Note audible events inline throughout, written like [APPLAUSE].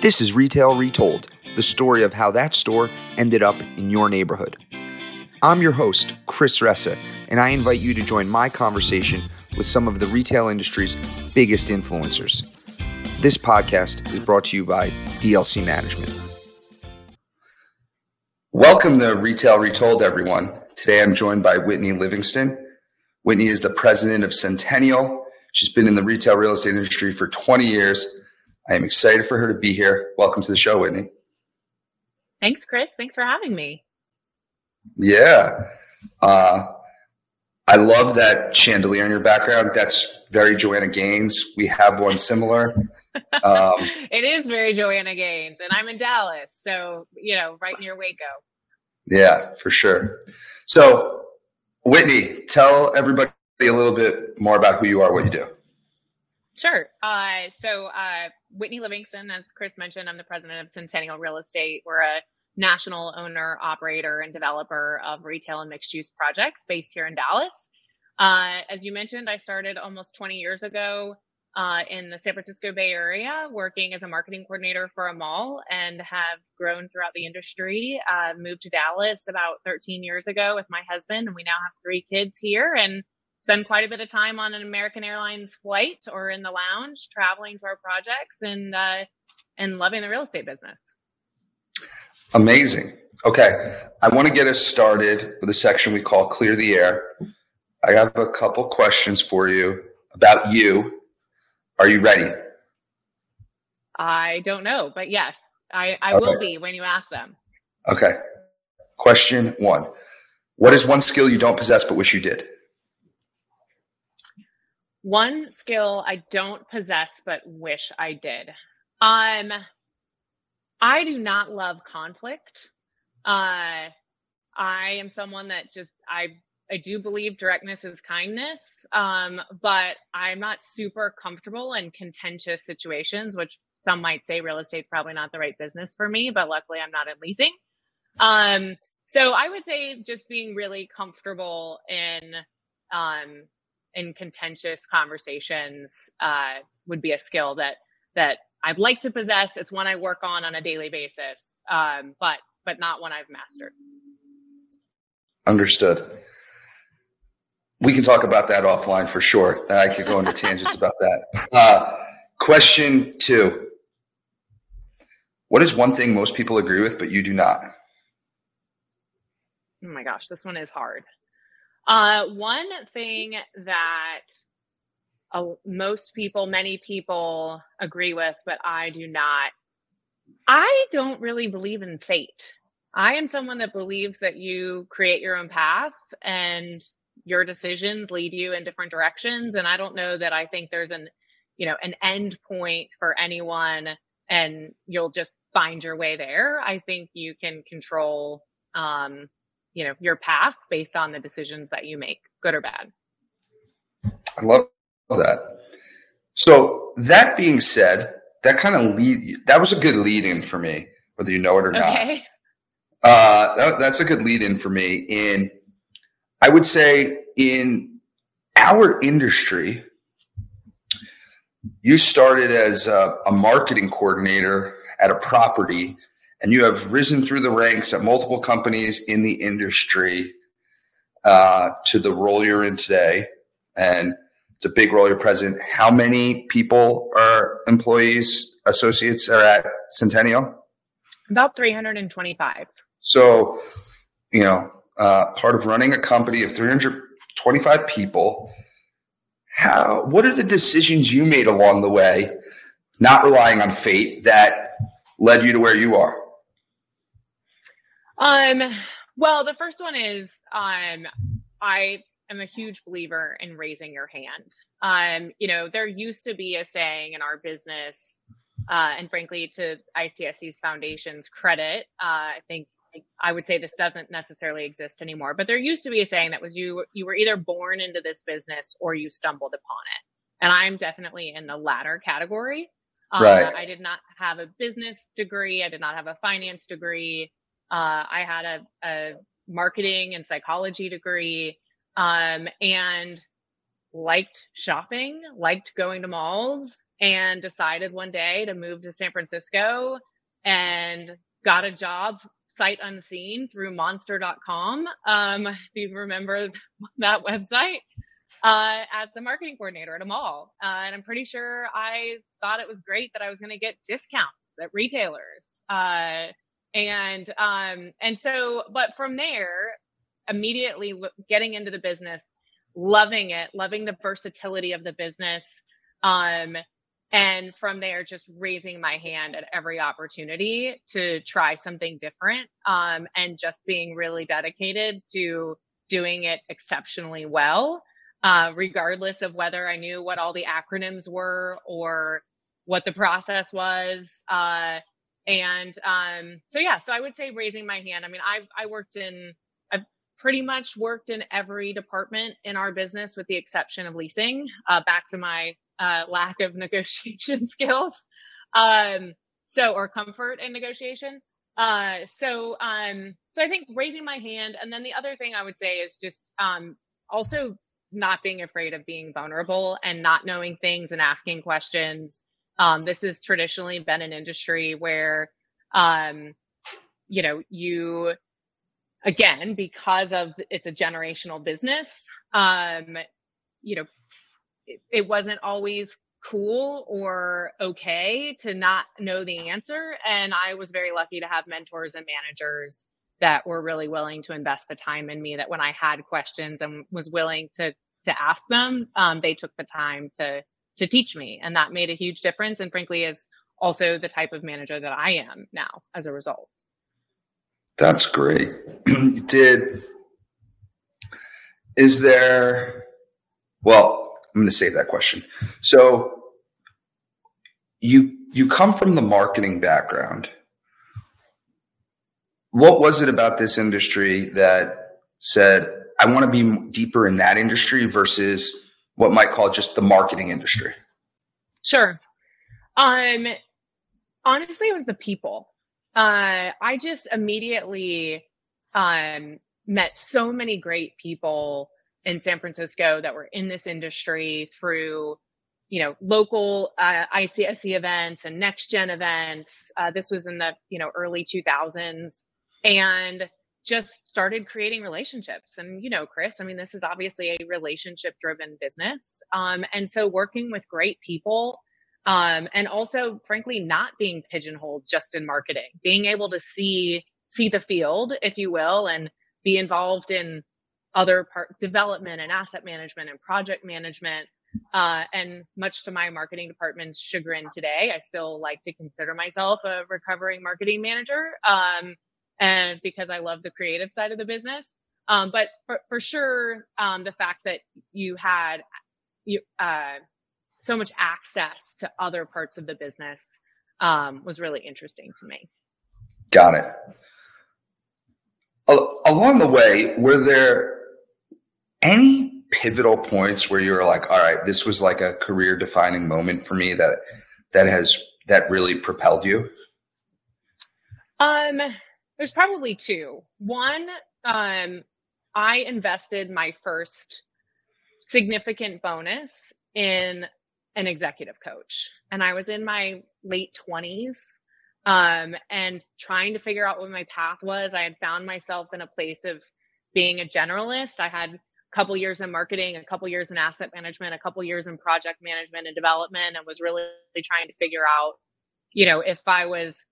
This is Retail Retold, the story of how that store ended up in your neighborhood. I'm your host, Chris Ressa, and I invite you to join my conversation with some of the retail industry's biggest influencers. This podcast is brought to you by DLC Management. Welcome to Retail Retold, everyone. Today I'm joined by Whitney Livingston. Whitney is the president of Centennial. She's been in the retail real estate industry for 20 years. I am excited for her to be here. Welcome to the show, Whitney. Thanks, Chris. Thanks for having me. Yeah. Uh, I love that chandelier in your background. That's very Joanna Gaines. We have one similar. Um, [LAUGHS] it is very Joanna Gaines, and I'm in Dallas, so you know, right near Waco. Yeah, for sure. So, Whitney, tell everybody a little bit more about who you are, what you do. Sure. Uh, so, uh, Whitney Livingston, as Chris mentioned, I'm the president of Centennial Real Estate. We're a national owner, operator, and developer of retail and mixed use projects based here in Dallas. Uh, as you mentioned, I started almost 20 years ago uh, in the San Francisco Bay Area, working as a marketing coordinator for a mall, and have grown throughout the industry. Uh, moved to Dallas about 13 years ago with my husband, and we now have three kids here and spend quite a bit of time on an American Airlines flight or in the lounge, traveling to our projects and uh, and loving the real estate business. Amazing. Okay. I want to get us started with a section we call Clear the Air. I have a couple questions for you about you. Are you ready? I don't know, but yes, I, I okay. will be when you ask them. Okay. Question one What is one skill you don't possess but wish you did? One skill I don't possess but wish I did. Um, I do not love conflict. Uh, I am someone that just I I do believe directness is kindness, um, but I'm not super comfortable in contentious situations, which some might say real estate's probably not the right business for me, but luckily I'm not in leasing. Um, so I would say just being really comfortable in um, in contentious conversations uh, would be a skill that that I'd like to possess. It's one I work on on a daily basis, um, but but not one I've mastered. Understood. We can talk about that offline for sure. I could go into tangents about that. Uh, question two: What is one thing most people agree with, but you do not? Oh my gosh, this one is hard. Uh, one thing that uh, most people, many people agree with, but I do not. I don't really believe in fate. I am someone that believes that you create your own paths and your decisions lead you in different directions. And I don't know that I think there's an, you know, an end point for anyone and you'll just find your way there. I think you can control, um, you know, your path based on the decisions that you make, good or bad. I love that. So that being said, that kind of lead that was a good lead in for me, whether you know it or okay. not. Uh, that, that's a good lead in for me. In I would say in our industry, you started as a, a marketing coordinator at a property, and you have risen through the ranks at multiple companies in the industry uh, to the role you're in today, and it's a big role you're president. How many people are employees, associates are at Centennial? About 325. So, you know, uh, part of running a company of 325 people. How? What are the decisions you made along the way, not relying on fate, that led you to where you are? Um. Well, the first one is um, I am a huge believer in raising your hand. Um, you know, there used to be a saying in our business, uh, and frankly, to ICSC's foundation's credit, uh, I think I would say this doesn't necessarily exist anymore. But there used to be a saying that was you you were either born into this business or you stumbled upon it, and I'm definitely in the latter category. Uh, right. I did not have a business degree. I did not have a finance degree. Uh, I had a, a marketing and psychology degree. Um, and liked shopping, liked going to malls, and decided one day to move to San Francisco and got a job sight unseen through monster.com. Um, if you remember [LAUGHS] that website, uh, as the marketing coordinator at a mall. Uh, and I'm pretty sure I thought it was great that I was going to get discounts at retailers. Uh, and, um, and so, but from there, immediately getting into the business, loving it, loving the versatility of the business. Um, and from there, just raising my hand at every opportunity to try something different. Um, and just being really dedicated to doing it exceptionally well, uh, regardless of whether I knew what all the acronyms were or what the process was. Uh, and um, so, yeah, so I would say raising my hand. I mean, I've I worked in I've pretty much worked in every department in our business with the exception of leasing uh, back to my uh, lack of [LAUGHS] negotiation skills um, so or comfort in negotiation uh, so um, so i think raising my hand and then the other thing i would say is just um, also not being afraid of being vulnerable and not knowing things and asking questions um, this has traditionally been an industry where um, you know you again because of it's a generational business um you know it, it, wasn't always cool or okay to not know the answer. And i was very lucky to have mentors and managers that were really willing to invest the time in me that when i had questions and was willing to to ask them um, they took the time to to teach me and that made a huge difference and frankly is also the type of manager that i am now as a result that's great. [CLEARS THROAT] Did is there? Well, I'm going to save that question. So you you come from the marketing background. What was it about this industry that said I want to be deeper in that industry versus what might call just the marketing industry? Sure. Um honestly it was the people uh, I just immediately um, met so many great people in San Francisco that were in this industry through, you know, local uh, events and next gen events. Uh, this was in the you know early 2000s, and just started creating relationships. And you know, Chris, I mean, this is obviously a relationship driven business, um, and so working with great people um, and also frankly not being pigeonholed just in marketing being able to see see the field if you will and be involved in other part development and asset management and project management uh, and much to my marketing department's chagrin today i still like to consider myself a recovering marketing manager um, and because i love the creative side of the business um, but for, for sure um, the fact that you had you uh, so much access to other parts of the business um, was really interesting to me. Got it. Along the way, were there any pivotal points where you were like, all right, this was like a career defining moment for me that that has that really propelled you? Um, there's probably two. One, um, I invested my first significant bonus in an executive coach. And I was in my late 20s um, and trying to figure out what my path was. I had found myself in a place of being a generalist. I had a couple years in marketing, a couple years in asset management, a couple years in project management and development, and was really trying to figure out, you know, if I was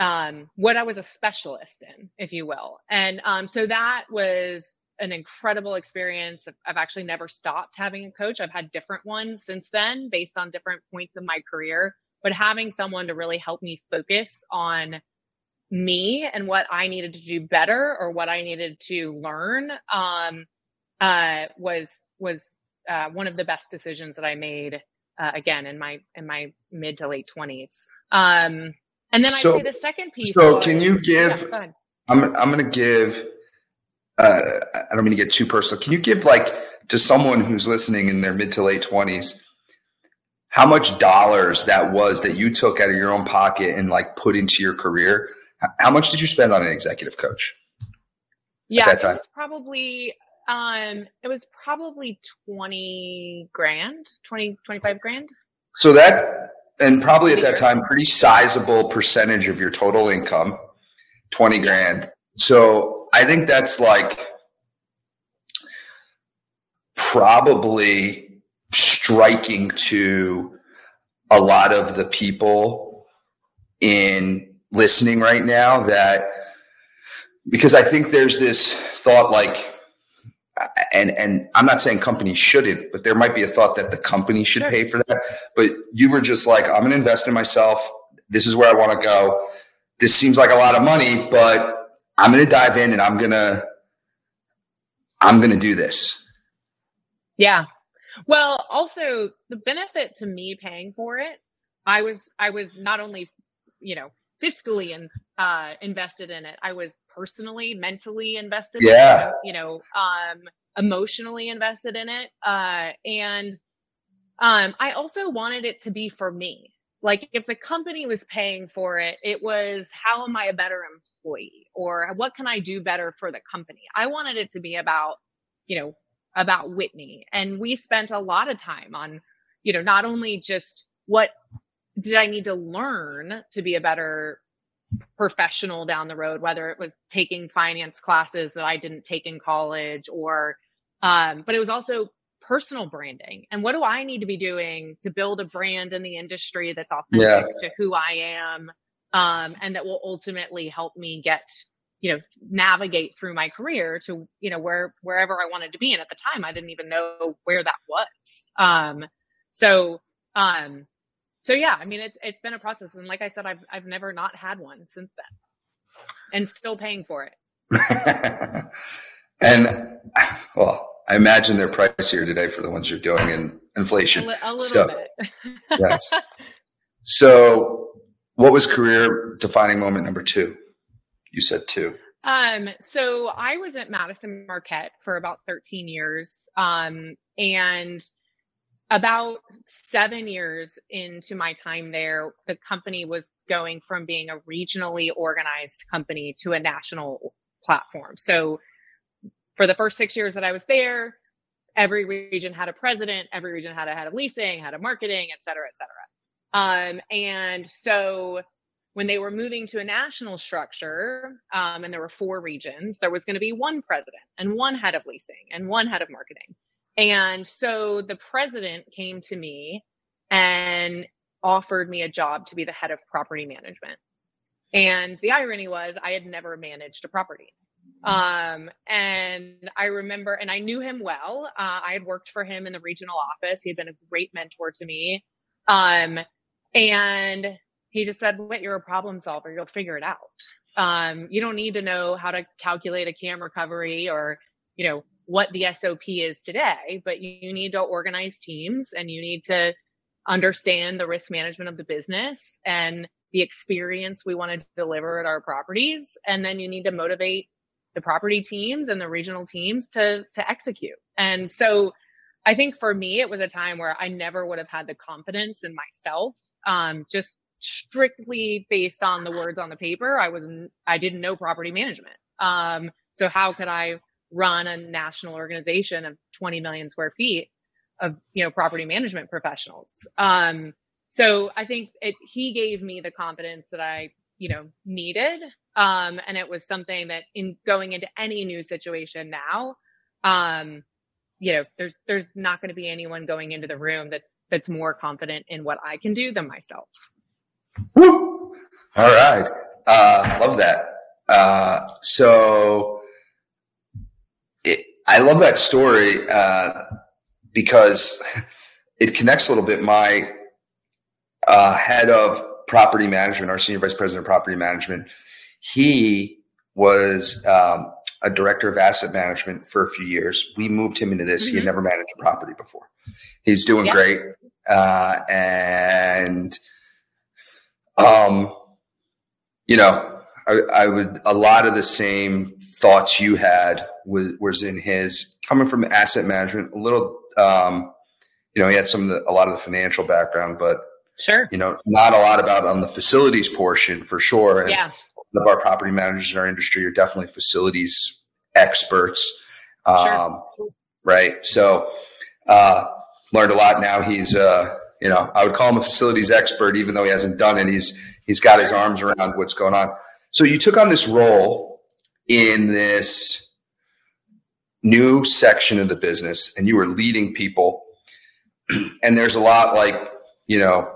um, what I was a specialist in, if you will. And um, so that was an incredible experience. I've actually never stopped having a coach. I've had different ones since then based on different points of my career, but having someone to really help me focus on me and what I needed to do better or what I needed to learn um, uh, was was uh, one of the best decisions that I made uh, again in my in my mid to late twenties. Um, and then so, I'd say the second piece. So was, can you give? Yeah, I'm I'm going to give uh, I don't mean to get too personal. Can you give like to someone who's listening in their mid to late twenties, how much dollars that was that you took out of your own pocket and like put into your career? How much did you spend on an executive coach? Yeah, it was probably Um, it was probably 20 grand, 20, 25 grand. So that, and probably at that time, pretty sizable percentage of your total income, 20 grand. So I think that's like probably striking to a lot of the people in listening right now that because I think there's this thought like and and I'm not saying companies shouldn't, but there might be a thought that the company should sure. pay for that. But you were just like, I'm going to invest in myself. This is where I want to go. This seems like a lot of money, but I'm going to dive in and I'm going to I'm going to do this. Yeah. Well, also the benefit to me paying for it, I was I was not only, you know, fiscally and uh, invested in it. I was personally, mentally invested. Yeah. In it, you know, um, emotionally invested in it, uh, and um, I also wanted it to be for me. Like if the company was paying for it, it was how am I a better employee or what can I do better for the company? I wanted it to be about, you know, about Whitney. And we spent a lot of time on, you know, not only just what did I need to learn to be a better professional down the road, whether it was taking finance classes that I didn't take in college or, um, but it was also personal branding. And what do I need to be doing to build a brand in the industry that's authentic yeah. to who I am? Um, and that will ultimately help me get, you know, navigate through my career to, you know, where, wherever I wanted to be. And at the time, I didn't even know where that was. Um, so, um, so yeah, I mean, it's it's been a process, and like I said, I've I've never not had one since then, and still paying for it. [LAUGHS] and well, I imagine they're pricier today for the ones you're doing in inflation. A, li- a little so, bit. [LAUGHS] yes. [LAUGHS] So, what was career defining moment number two? You said two. Um, so I was at Madison Marquette for about 13 years. Um, and about seven years into my time there, the company was going from being a regionally organized company to a national platform. So for the first six years that I was there, every region had a president, every region had a head of leasing, had a marketing, et cetera, et cetera. Um, and so when they were moving to a national structure, um, and there were four regions, there was going to be one president and one head of leasing and one head of marketing. And so the president came to me and offered me a job to be the head of property management. And the irony was I had never managed a property. Um, and I remember, and I knew him well. Uh, I had worked for him in the regional office. He had been a great mentor to me. Um, and he just said, Wait, you're a problem solver. You'll figure it out. Um, you don't need to know how to calculate a CAM recovery or, you know, what the SOP is today, but you need to organize teams and you need to understand the risk management of the business and the experience we want to deliver at our properties. And then you need to motivate the property teams and the regional teams to, to execute. And so I think for me, it was a time where I never would have had the confidence in myself, um, just strictly based on the words on the paper. I wasn't, I didn't know property management. Um, so how could I run a national organization of 20 million square feet of you know property management professionals. Um so i think it he gave me the confidence that i you know needed. Um and it was something that in going into any new situation now um you know there's there's not going to be anyone going into the room that's that's more confident in what i can do than myself. Woo! all right. Uh love that. Uh so I love that story uh, because [LAUGHS] it connects a little bit. My uh, head of property management, our senior vice president of property management, he was um, a director of asset management for a few years. We moved him into this. Mm-hmm. He had mm-hmm. never managed a property before. He's doing yeah. great. Uh, and, um, you know, I, I, would a lot of the same thoughts you had was was in his coming from asset management. A little, um, you know, he had some of the a lot of the financial background, but sure, you know, not a lot about on the facilities portion for sure. And yeah, of our property managers in our industry are definitely facilities experts. Um, sure. Right. So, uh, learned a lot. Now he's, uh, you know, I would call him a facilities expert, even though he hasn't done it. He's he's got his arms around what's going on. So you took on this role in this new section of the business, and you were leading people. [CLEARS THROAT] And there's a lot like you know,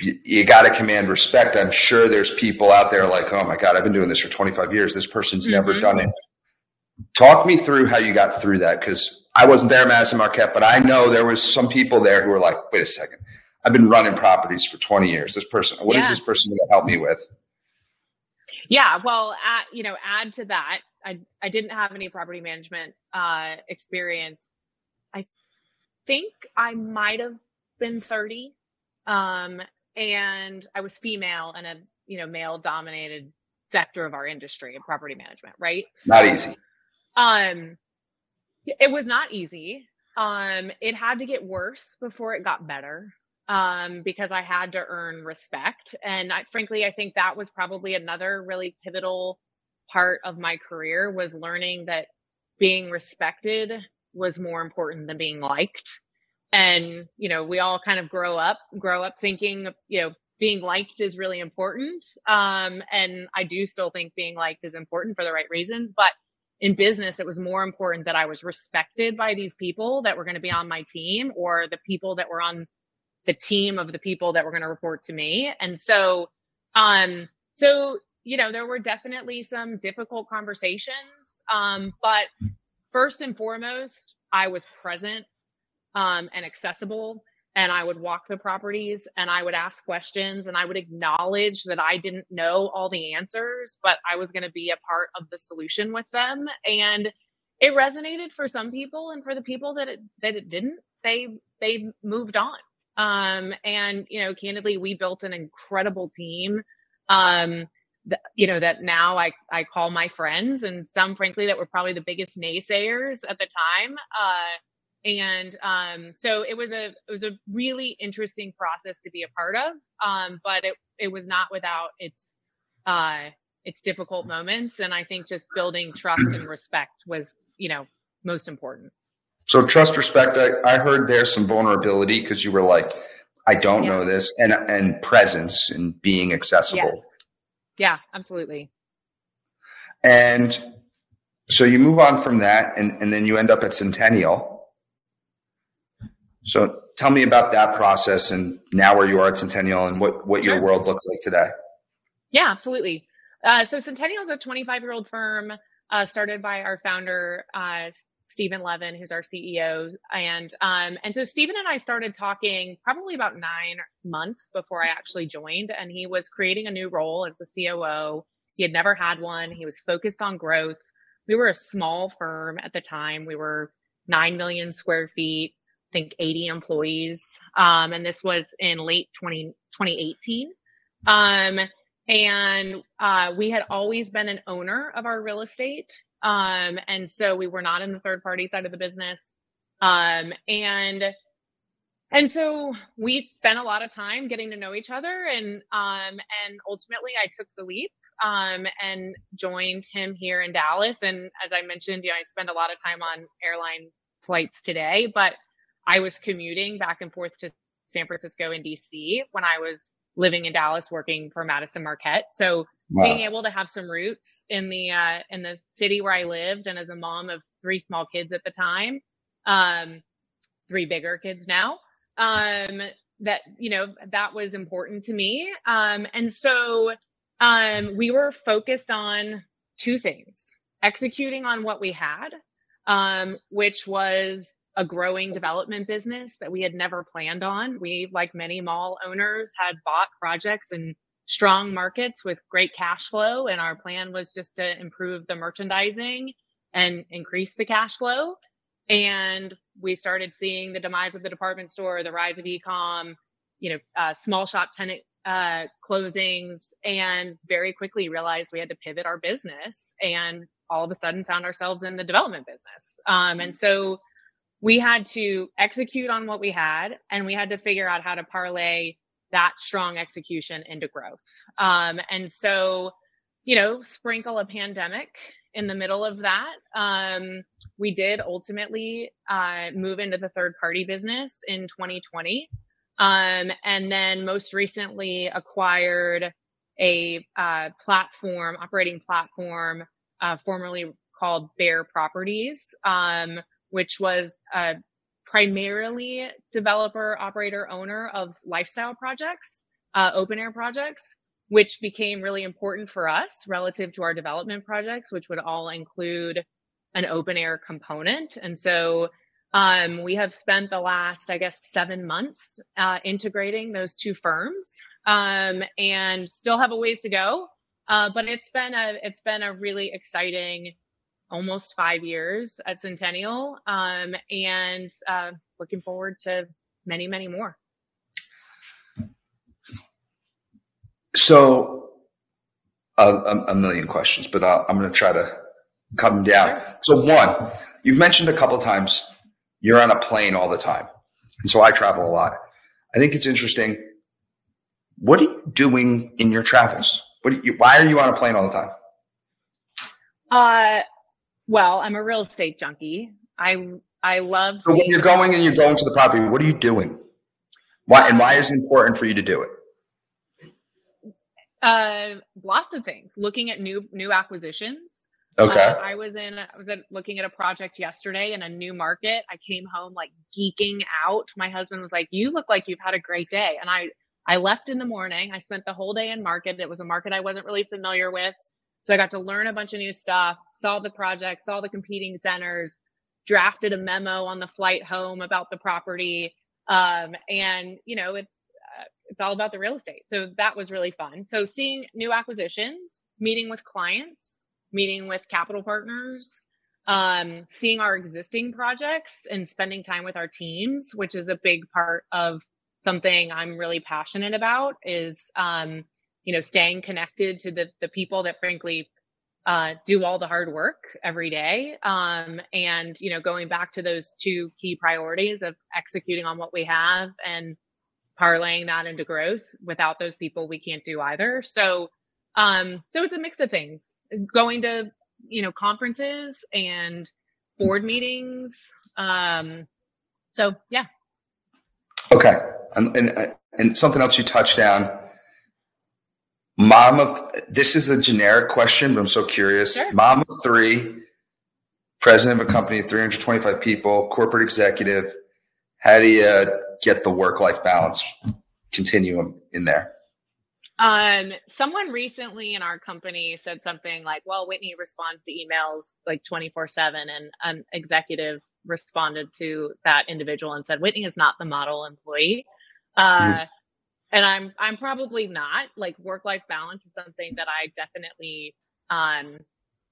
you, you got to command respect. I'm sure there's people out there like, oh my god, I've been doing this for 25 years. This person's mm-hmm. never done it. Talk me through how you got through that because I wasn't there, Madison Marquette, but I know there was some people there who were like, wait a second, I've been running properties for 20 years. This person, what yeah. is this person going to help me with? Yeah, well, you know, add to that, I I didn't have any property management uh, experience. I think I might have been 30, um, and I was female in a you know male dominated sector of our industry in property management. Right? So, Not easy. Um, it was not easy. Um, it had to get worse before it got better um, because I had to earn respect. And I, frankly, I think that was probably another really pivotal part of my career was learning that being respected was more important than being liked. And, you know, we all kind of grow up, grow up thinking, you know, being liked is really important. Um, and I do still think being liked is important for the right reasons, but in business, it was more important that I was respected by these people that were going to be on my team or the people that were on the team of the people that were going to report to me. And so, um, so, you know, there were definitely some difficult conversations. Um, but first and foremost, I was present, um, and accessible and I would walk the properties and I would ask questions and I would acknowledge that I didn't know all the answers, but I was going to be a part of the solution with them. And it resonated for some people and for the people that it, that it didn't, they, they moved on. Um, and, you know, candidly, we built an incredible team. Um, you know, that now I, I call my friends and some frankly that were probably the biggest naysayers at the time. Uh, and um, so it was a it was a really interesting process to be a part of um, but it it was not without its uh, its difficult moments and i think just building trust and respect was you know most important so trust respect i, I heard there's some vulnerability because you were like i don't yeah. know this and and presence and being accessible yes. yeah absolutely and so you move on from that and, and then you end up at centennial so tell me about that process and now where you are at Centennial and what, what your world looks like today. Yeah, absolutely. Uh, so Centennial is a 25 year old firm uh, started by our founder, uh, Stephen Levin, who's our CEO. And, um, and so Stephen and I started talking probably about nine months before I actually joined. And he was creating a new role as the COO. He had never had one. He was focused on growth. We were a small firm at the time. We were 9 million square feet I think 80 employees. Um, and this was in late 20, 2018. Um, and uh, we had always been an owner of our real estate. Um, and so we were not in the third party side of the business. Um, and and so we spent a lot of time getting to know each other and um, and ultimately I took the leap um, and joined him here in Dallas. And as I mentioned, you know, I spend a lot of time on airline flights today, but I was commuting back and forth to San Francisco and DC when I was living in Dallas working for Madison Marquette. So wow. being able to have some roots in the uh, in the city where I lived and as a mom of three small kids at the time, um, three bigger kids now, um, that you know that was important to me. Um, and so um, we were focused on two things: executing on what we had, um, which was a growing development business that we had never planned on. We, like many mall owners, had bought projects in strong markets with great cash flow. And our plan was just to improve the merchandising and increase the cash flow. And we started seeing the demise of the department store, the rise of e-com, you know, uh, small shop tenant uh, closings, and very quickly realized we had to pivot our business. And all of a sudden found ourselves in the development business. Um, and so we had to execute on what we had and we had to figure out how to parlay that strong execution into growth. Um, and so, you know, sprinkle a pandemic in the middle of that, um, we did ultimately uh, move into the third party business in 2020. Um, and then most recently acquired a uh, platform, operating platform, uh, formerly called Bayer Properties, um, which was a primarily developer, operator, owner of lifestyle projects, uh, open air projects, which became really important for us relative to our development projects, which would all include an open air component. And so um, we have spent the last, I guess, seven months uh, integrating those two firms, um, and still have a ways to go. Uh, but it's been a it's been a really exciting almost five years at Centennial, um, and uh, looking forward to many, many more. So, a, a million questions, but uh, I'm going to try to cut them down. So, one, you've mentioned a couple times you're on a plane all the time, and so I travel a lot. I think it's interesting. What are you doing in your travels? What you, why are you on a plane all the time? Uh, well, I'm a real estate junkie. I I love. So when you're going and you're going to the property, what are you doing? Why and why is it important for you to do it? Uh, lots of things. Looking at new new acquisitions. Okay. Uh, I was in. I was looking at a project yesterday in a new market. I came home like geeking out. My husband was like, "You look like you've had a great day," and I I left in the morning. I spent the whole day in market. It was a market I wasn't really familiar with. So I got to learn a bunch of new stuff, saw the project, saw the competing centers, drafted a memo on the flight home about the property. Um, and you know, it's, uh, it's all about the real estate. So that was really fun. So seeing new acquisitions, meeting with clients, meeting with capital partners, um, seeing our existing projects and spending time with our teams, which is a big part of something I'm really passionate about is, um, you know, staying connected to the the people that frankly uh, do all the hard work every day. Um, and you know, going back to those two key priorities of executing on what we have and parlaying that into growth. Without those people, we can't do either. So, um, so it's a mix of things. Going to you know conferences and board meetings. Um, so yeah. Okay, and, and and something else you touched on Mom of this is a generic question, but I'm so curious. Sure. Mom of three, president of a company, 325 people, corporate executive. How do you get the work life balance continuum in there? Um, someone recently in our company said something like, "Well, Whitney responds to emails like 24 seven," and an executive responded to that individual and said, "Whitney is not the model employee." Uh, mm-hmm and i'm i'm probably not like work life balance is something that i definitely um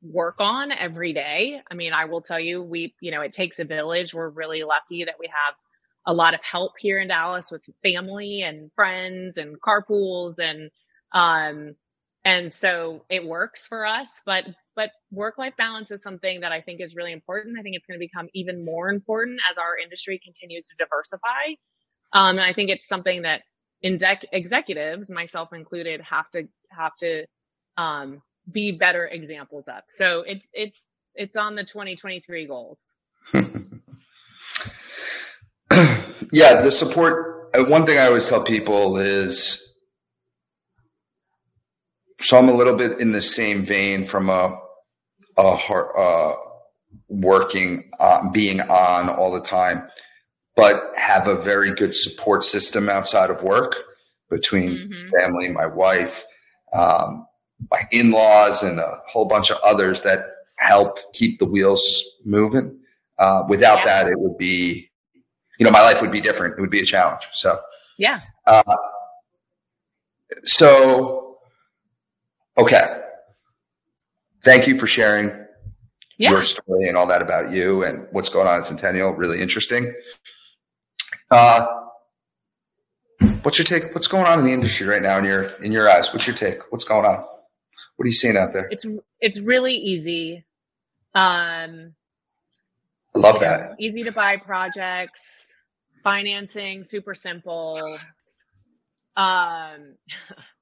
work on every day. I mean i will tell you we you know it takes a village. We're really lucky that we have a lot of help here in dallas with family and friends and carpools and um and so it works for us. But but work life balance is something that i think is really important. I think it's going to become even more important as our industry continues to diversify. Um, and i think it's something that executives, myself included, have to have to um, be better examples of. So it's it's it's on the 2023 goals. [LAUGHS] yeah, the support. Uh, one thing I always tell people is, so I'm a little bit in the same vein from a a heart, uh, working, uh, being on all the time but have a very good support system outside of work between mm-hmm. family, my wife, um, my in laws, and a whole bunch of others that help keep the wheels moving. Uh, without yeah. that, it would be, you know, my life would be different. It would be a challenge. So, yeah. Uh, so, okay. Thank you for sharing yeah. your story and all that about you and what's going on at Centennial. Really interesting. Uh, what's your take? What's going on in the industry right now in your in your eyes? What's your take? What's going on? What are you seeing out there? It's it's really easy. Um, I love that. Easy to buy projects, financing super simple. Um, [LAUGHS]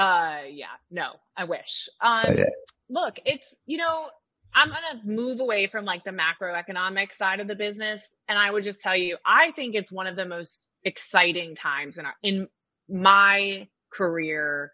Uh, yeah, no, I wish. Um, yeah. look, it's you know, I'm gonna move away from like the macroeconomic side of the business, and I would just tell you, I think it's one of the most exciting times in our in my career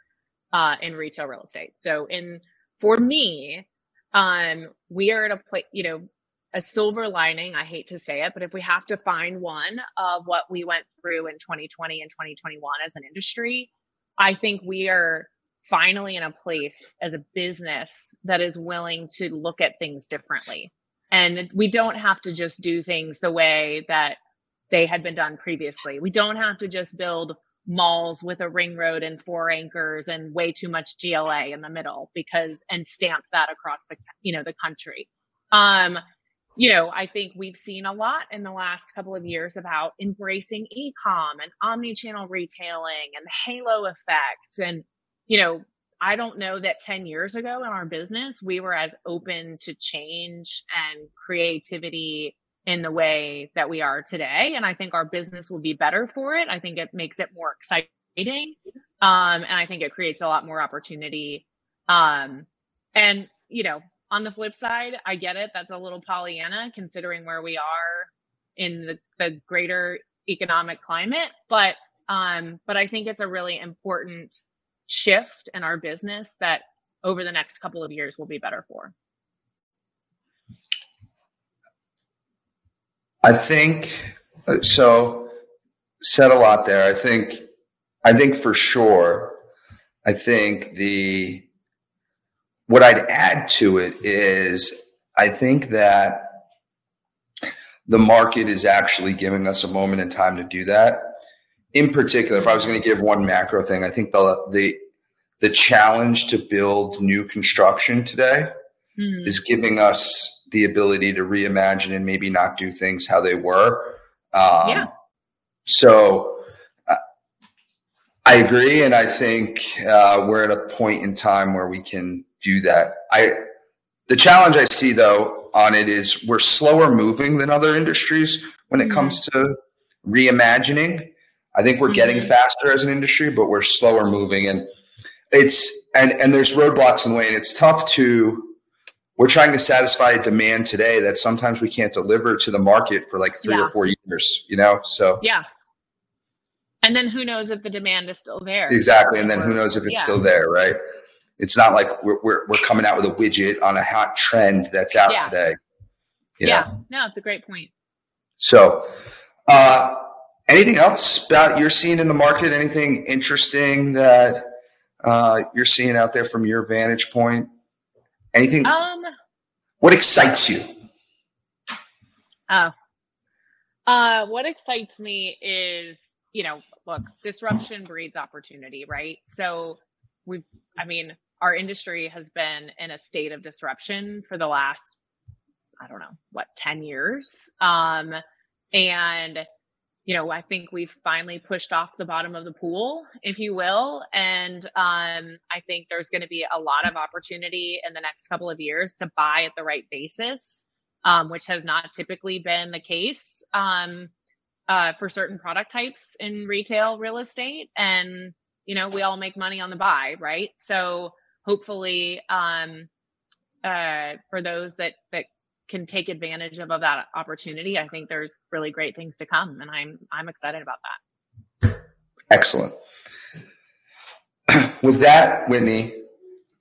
uh, in retail real estate. So, in for me, um, we are at a place, you know, a silver lining. I hate to say it, but if we have to find one of what we went through in 2020 and 2021 as an industry, I think we are finally in a place as a business that is willing to look at things differently. And we don't have to just do things the way that they had been done previously. We don't have to just build malls with a ring road and four anchors and way too much GLA in the middle because and stamp that across the you know the country. Um you know, I think we've seen a lot in the last couple of years about embracing e-com and omni-channel retailing and the halo effect. And, you know, I don't know that 10 years ago in our business, we were as open to change and creativity in the way that we are today. And I think our business will be better for it. I think it makes it more exciting. Um, and I think it creates a lot more opportunity. Um, and, you know, on the flip side, I get it. That's a little Pollyanna considering where we are in the, the greater economic climate. But um, but I think it's a really important shift in our business that over the next couple of years will be better for. I think so. Said a lot there. I think. I think for sure. I think the what I'd add to it is I think that the market is actually giving us a moment in time to do that. In particular, if I was going to give one macro thing, I think the the the challenge to build new construction today mm. is giving us the ability to reimagine and maybe not do things how they were. Um, yeah. So uh, I agree, and I think uh, we're at a point in time where we can do that. I the challenge I see though on it is we're slower moving than other industries when it mm-hmm. comes to reimagining. I think we're mm-hmm. getting faster as an industry, but we're slower moving and it's and and there's roadblocks in the way and it's tough to we're trying to satisfy a demand today that sometimes we can't deliver to the market for like three yeah. or four years, you know? So Yeah. And then who knows if the demand is still there. Exactly. And then who knows if it's yeah. still there, right? It's not like we're, we're, we're coming out with a widget on a hot trend that's out yeah. today. Yeah. Know? No, it's a great point. So, uh, anything else about you're seeing in the market? Anything interesting that uh, you're seeing out there from your vantage point? Anything? Um, what excites you? Oh, uh, what excites me is you know, look, disruption breeds opportunity, right? So we've, I mean, our industry has been in a state of disruption for the last i don't know what 10 years um and you know i think we've finally pushed off the bottom of the pool if you will. And um i think there's going to be a lot of opportunity in the next couple of years to buy at the right basis um, which has not typically been the case um, uh, for certain product types in retail real estate. And you know we all make money on the buy right? So hopefully um, uh, for those that that can take advantage of, of that opportunity, I think there's really great things to come, and I'm I'm excited about that. Excellent. [CLEARS THROAT] With that, Whitney,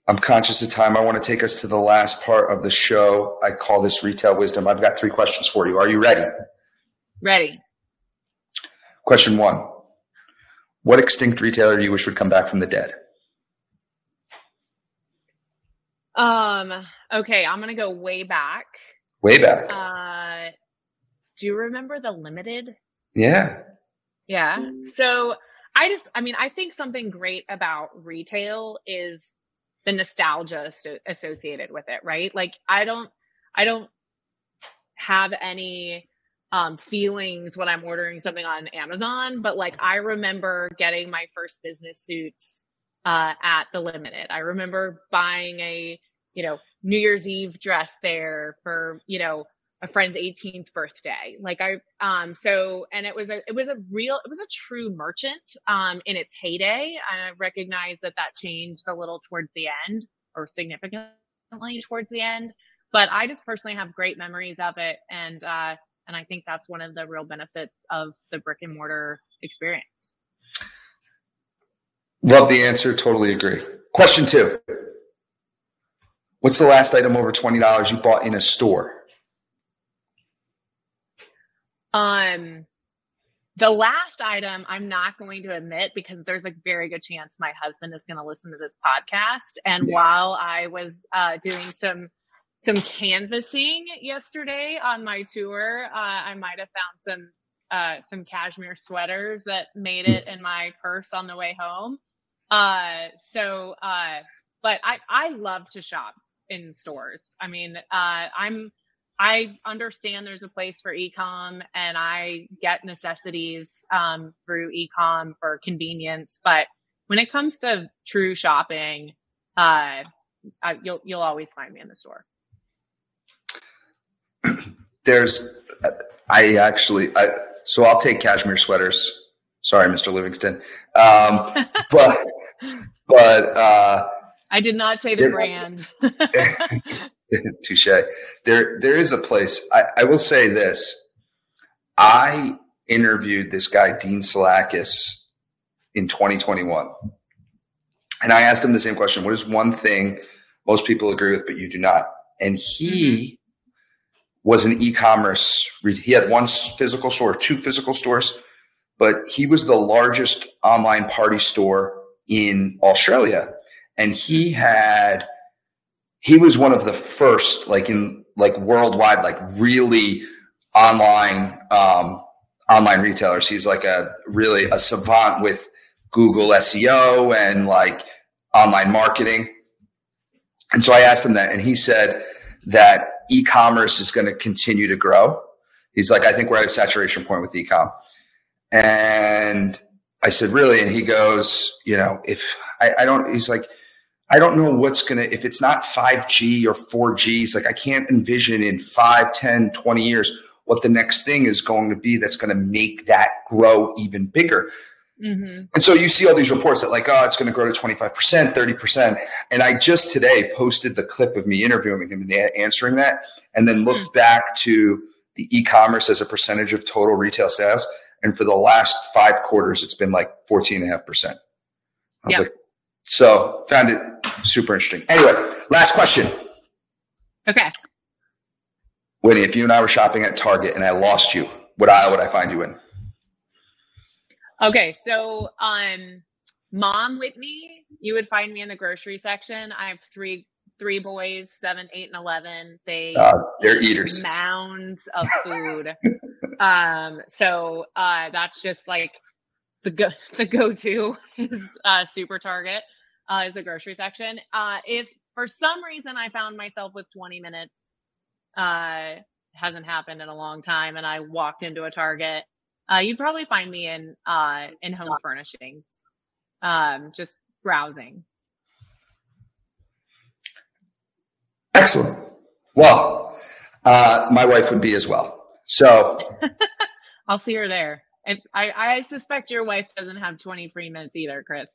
I'm conscious of time. I want to take us to the last part of the show. I call this retail wisdom. I've got three questions for you. Are you ready? Ready. Question one What extinct retailer do you wish would come back from the dead? Um, okay, I'm gonna go way back. Way back. Uh do you remember the limited? Yeah. Yeah. So I just I mean, I think something great about retail is the nostalgia associated with it, right? Like I don't I don't have any um, feelings when I'm ordering something on Amazon, but like I remember getting my first business suits uh, at the limited. I remember buying a, you know, New Year's Eve dress there for, you know, a friend's 18th birthday. Like I um so and it was a it was a real it was a true merchant um in its heyday. I recognize that that changed a little towards the end or significantly towards the end, but I just personally have great memories of it and uh and I think that's one of the real benefits of the brick and mortar experience. Love the answer, totally agree. Question 2. What's the last item over $20 you bought in a store? Um, the last item I'm not going to admit because there's a very good chance my husband is going to listen to this podcast. And while I was uh, doing some some canvassing yesterday on my tour, uh, I might have found some uh, some cashmere sweaters that made it in my purse on the way home. Uh, so, uh, but I I love to shop in stores. I mean, uh, I'm I understand there's a place for ecom and I get necessities um, through ecom for convenience, but when it comes to true shopping, uh, I, you'll you'll always find me in the store. There's, I actually, I, so I'll take cashmere sweaters. Sorry, Mr. Livingston, um, [LAUGHS] but but uh, I did not say the brand. [LAUGHS] Touche. There, there is a place. I, I, will say this. I interviewed this guy, Dean Salakis, in 2021. And I asked him the same question What is one thing most people agree with, but you do not? And he mm-hmm. was an e commerce, he had one physical store, two physical stores, but he was the largest online party store in Australia. And he had he was one of the first, like in like worldwide, like really online um, online retailers. He's like a really a savant with Google SEO and like online marketing. And so I asked him that, and he said that e-commerce is going to continue to grow. He's like, I think we're at a saturation point with e-com. And I said, really? And he goes, you know, if I, I don't, he's like, I don't know what's going to, if it's not 5G or 4G, it's like I can't envision in 5, 10, 20 years what the next thing is going to be that's going to make that grow even bigger. Mm-hmm. And so you see all these reports that like, oh, it's going to grow to 25%, 30%. And I just today posted the clip of me interviewing him and answering that, and then looked mm-hmm. back to the e-commerce as a percentage of total retail sales. And for the last five quarters, it's been like 14.5%. I was yep. like, so found it super interesting. Anyway, last question. Okay. Whitney, if you and I were shopping at Target and I lost you, what aisle would I find you in? Okay, so um mom with me, you would find me in the grocery section. I have three three boys, seven, eight, and eleven. They uh, they're eaters. Mounds of [LAUGHS] food. um, so uh that's just like the go [LAUGHS] the go to is uh super target uh, is the grocery section. Uh, if for some reason I found myself with 20 minutes, uh, hasn't happened in a long time, and I walked into a Target, uh, you'd probably find me in uh, in home furnishings, um, just browsing. Excellent. Well, uh, my wife would be as well. So [LAUGHS] I'll see her there. I, I suspect your wife doesn't have 20 free minutes either, Chris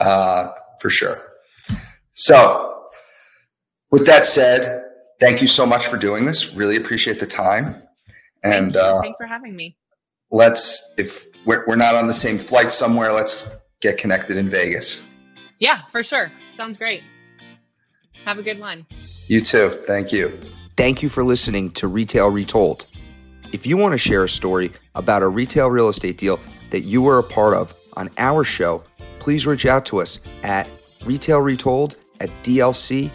uh, for sure. So, with that said, thank you so much for doing this. Really appreciate the time. And uh, thanks for having me. Let's, if we're, we're not on the same flight somewhere, let's get connected in Vegas. Yeah, for sure. Sounds great. Have a good one. You too. Thank you. Thank you for listening to Retail Retold. If you want to share a story about a retail real estate deal that you were a part of on our show, please reach out to us at retailretold at dlcmgmt.com.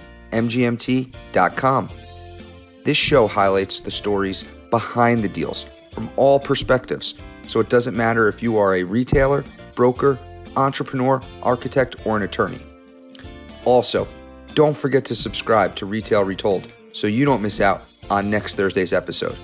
This show highlights the stories behind the deals from all perspectives, so it doesn't matter if you are a retailer, broker, entrepreneur, architect, or an attorney. Also, don't forget to subscribe to Retail Retold so you don't miss out on next Thursday's episode.